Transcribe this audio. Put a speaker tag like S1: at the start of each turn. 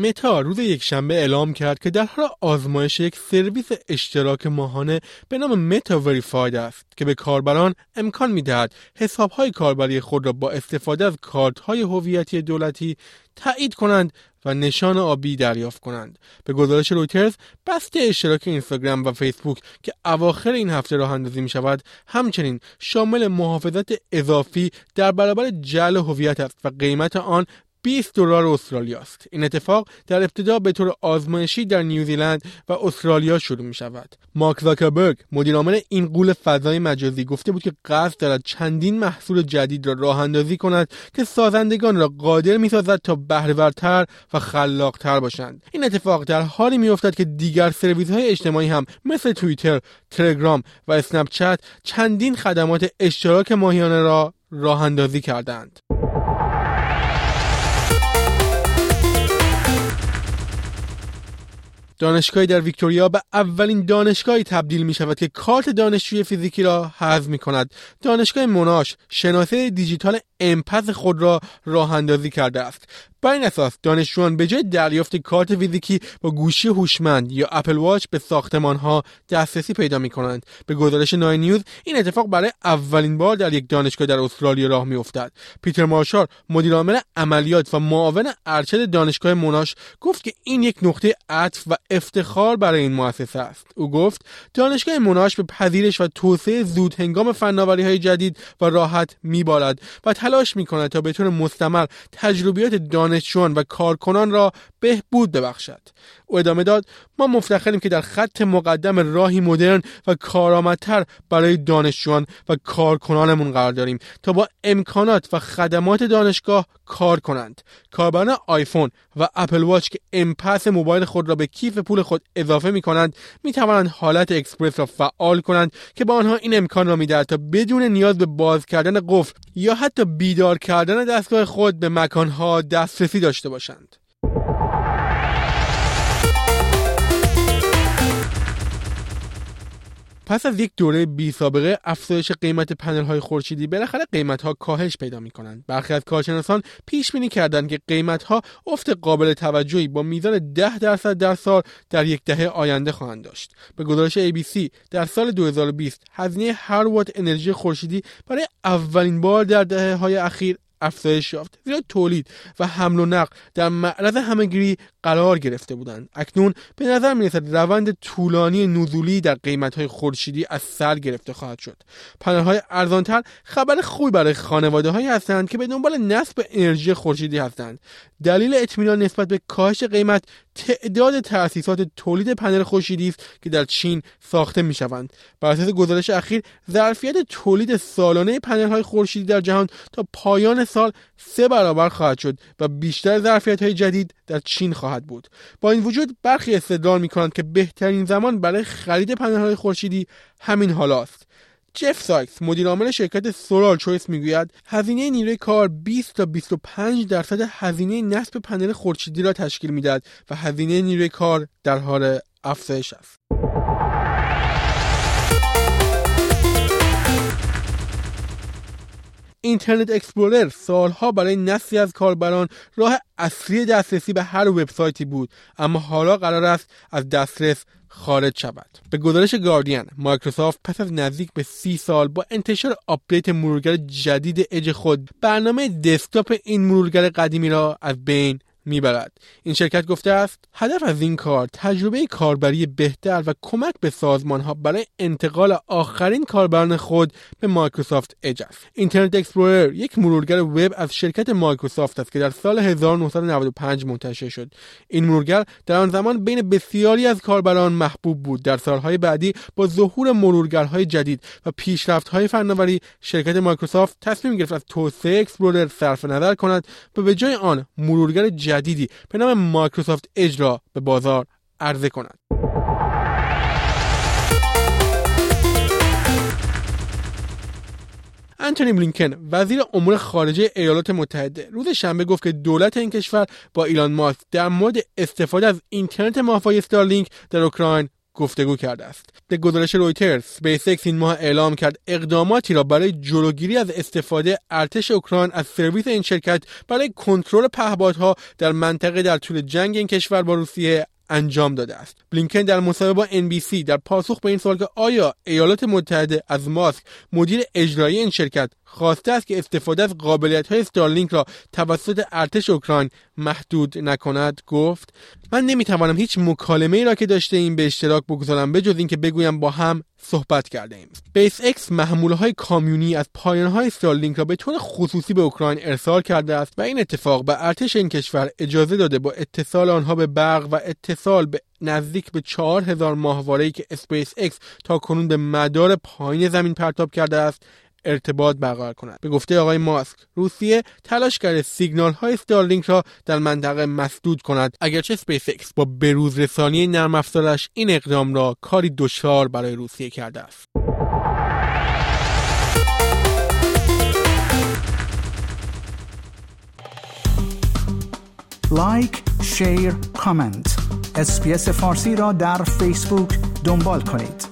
S1: متا روز یکشنبه اعلام کرد که در حال آزمایش یک سرویس اشتراک ماهانه به نام متا وریفاید است که به کاربران امکان می‌دهد حسابهای کاربری خود را با استفاده از کارتهای هویتی دولتی تایید کنند و نشان آبی دریافت کنند. به گزارش رویترز بسته اشتراک اینستاگرام و فیسبوک که اواخر این هفته راه اندازی می شود همچنین شامل محافظت اضافی در برابر جعل هویت است و قیمت آن 20 دلار استرالیا است. این اتفاق در ابتدا به طور آزمایشی در نیوزیلند و استرالیا شروع می شود. مارک زاکربرگ مدیرعامل این قول فضای مجازی گفته بود که قصد دارد چندین محصول جدید را راه اندازی کند که سازندگان را قادر می سازد تا بهرهورتر و خلاقتر باشند. این اتفاق در حالی می افتد که دیگر سرویس های اجتماعی هم مثل توییتر، تلگرام و اسنپ چندین خدمات اشتراک ماهیانه را راه اندازی کردند. دانشگاهی در ویکتوریا به اولین دانشگاهی تبدیل می شود که کارت دانشجوی فیزیکی را حذف می کند. دانشگاه موناش شناسه دیجیتال امپس خود را راه اندازی کرده است بر این اساس دانشجویان به جای دریافت کارت فیزیکی با گوشی هوشمند یا اپل واچ به ساختمان ها دسترسی پیدا می کنند به گزارش نای نیوز این اتفاق برای اولین بار در یک دانشگاه در استرالیا راه می افتد پیتر مارشال مدیرعامل عملیات و معاون ارشد دانشگاه موناش گفت که این یک نقطه عطف و افتخار برای این مؤسسه است. او گفت دانشگاه موناش به پذیرش و توسعه زود هنگام فناوری های جدید و راحت میبالد و تلاش می کند تا به طور مستمر تجربیات دانشجویان و کارکنان را بهبود ببخشد. او ادامه داد ما مفتخریم که در خط مقدم راهی مدرن و کارآمدتر برای دانشجویان و کارکنانمون قرار داریم تا با امکانات و خدمات دانشگاه کار کنند. کاربران آیفون و اپل واچ که امپس موبایل خود را به کیف پول خود اضافه می کنند می توانند حالت اکسپرس را فعال کنند که با آنها این امکان را می‌دهد تا بدون نیاز به باز کردن قفل یا حتی بیدار کردن دستگاه خود به مکانها دسترسی داشته باشند. پس از یک دوره بی سابقه افزایش قیمت پنل های خورشیدی بالاخره قیمت ها کاهش پیدا می کنند برخی از کارشناسان پیش بینی کردند که قیمت ها افت قابل توجهی با میزان 10 درصد در سال در یک دهه آینده خواهند داشت. به گزارش ABC در سال 2020 هزینه هر وات انرژی خورشیدی برای اولین بار در دهه های اخیر افزایش یافت. زیرا تولید و حمل و نقل در معرض همهگیری قرار گرفته بودند. اکنون به نظر می رسد روند طولانی نزولی در قیمت های خورشیدی از سر گرفته خواهد شد. پنل های ارزانتر خبر خوبی برای خانواده هایی هستند که به دنبال نصب انرژی خورشیدی هستند. دلیل اطمینان نسبت به کاهش قیمت تعداد تأسیسات تولید پنل خورشیدی است که در چین ساخته می شوند بر اساس گزارش اخیر ظرفیت تولید سالانه پنل های خورشیدی در جهان تا پایان سال سه برابر خواهد شد و بیشتر ظرفیت های جدید در چین خواهد بود. با این وجود برخی استدلال می کنند که بهترین زمان برای خرید پنل های خورشیدی همین حالا است جف سایکس مدیرعامل شرکت سولار چویس می‌گوید هزینه نیروی کار 20 تا 25 درصد هزینه نصب پنل خورشیدی را تشکیل می‌دهد و هزینه نیروی کار در حال افزایش است. اینترنت اکسپلورر سالها برای نسلی از کاربران راه اصلی دسترسی به هر وبسایتی بود اما حالا قرار است از دسترس خارج شود. به گزارش گاردین مایکروسافت پس از نزدیک به سی سال با انتشار آپدیت مرورگر جدید اج خود برنامه دسکتاپ این مرورگر قدیمی را از بین می‌برد. این شرکت گفته است هدف از این کار تجربه کاربری بهتر و کمک به سازمان ها برای انتقال آخرین کاربران خود به مایکروسافت اج است. اینترنت اکسپلورر یک مرورگر وب از شرکت مایکروسافت است که در سال 1995 منتشر شد. این مرورگر در آن زمان بین بسیاری از کاربران محبوب بود. در سالهای بعدی با ظهور مرورگرهای جدید و پیشرفت‌های فناوری شرکت مایکروسافت تصمیم گرفت از توسعه اکسپلورر صرف نظر کند و به جای آن مرورگر جدیدی به نام مایکروسافت اج را به بازار عرضه کند. انتونی بلینکن وزیر امور خارجه ایالات متحده روز شنبه گفت که دولت این کشور با ایلان ماسک در مورد استفاده از اینترنت ماهواره‌ای استارلینک در اوکراین گفتگو کرده است. به گزارش رویترز، اسپیس اکس این ماه اعلام کرد اقداماتی را برای جلوگیری از استفاده ارتش اوکراین از سرویس این شرکت برای کنترل پهپادها در منطقه در طول جنگ این کشور با روسیه انجام داده است بلینکن در مصاحبه با NBC در پاسخ به این سوال که آیا ایالات متحده از ماسک مدیر اجرایی این شرکت خواسته است که استفاده از قابلیت های استارلینک را توسط ارتش اوکراین محدود نکند گفت من نمی‌توانم هیچ مکالمه ای را که داشته ایم به اشتراک بگذارم بجز اینکه بگویم با هم صحبت کرده ایم اسپیس اکس محموله های کامیونی از پایانه های استارلینک را به طور خصوصی به اوکراین ارسال کرده است و این اتفاق به ارتش این کشور اجازه داده با اتصال آنها به برق و اتصال به نزدیک به 4000 ماهواره که اسپیس اکس تا کنون به مدار پایین زمین پرتاب کرده است ارتباط برقرار کند. به گفته آقای ماسک روسیه تلاش کرده سیگنال های استارلینک را در منطقه مسدود کند. اگرچه اسپیس اکس با بروز رسانی نرم افزارش این اقدام را کاری دشوار برای روسیه کرده است.
S2: like، share، comment اسپیس فارسی را در فیسبوک دنبال کنید.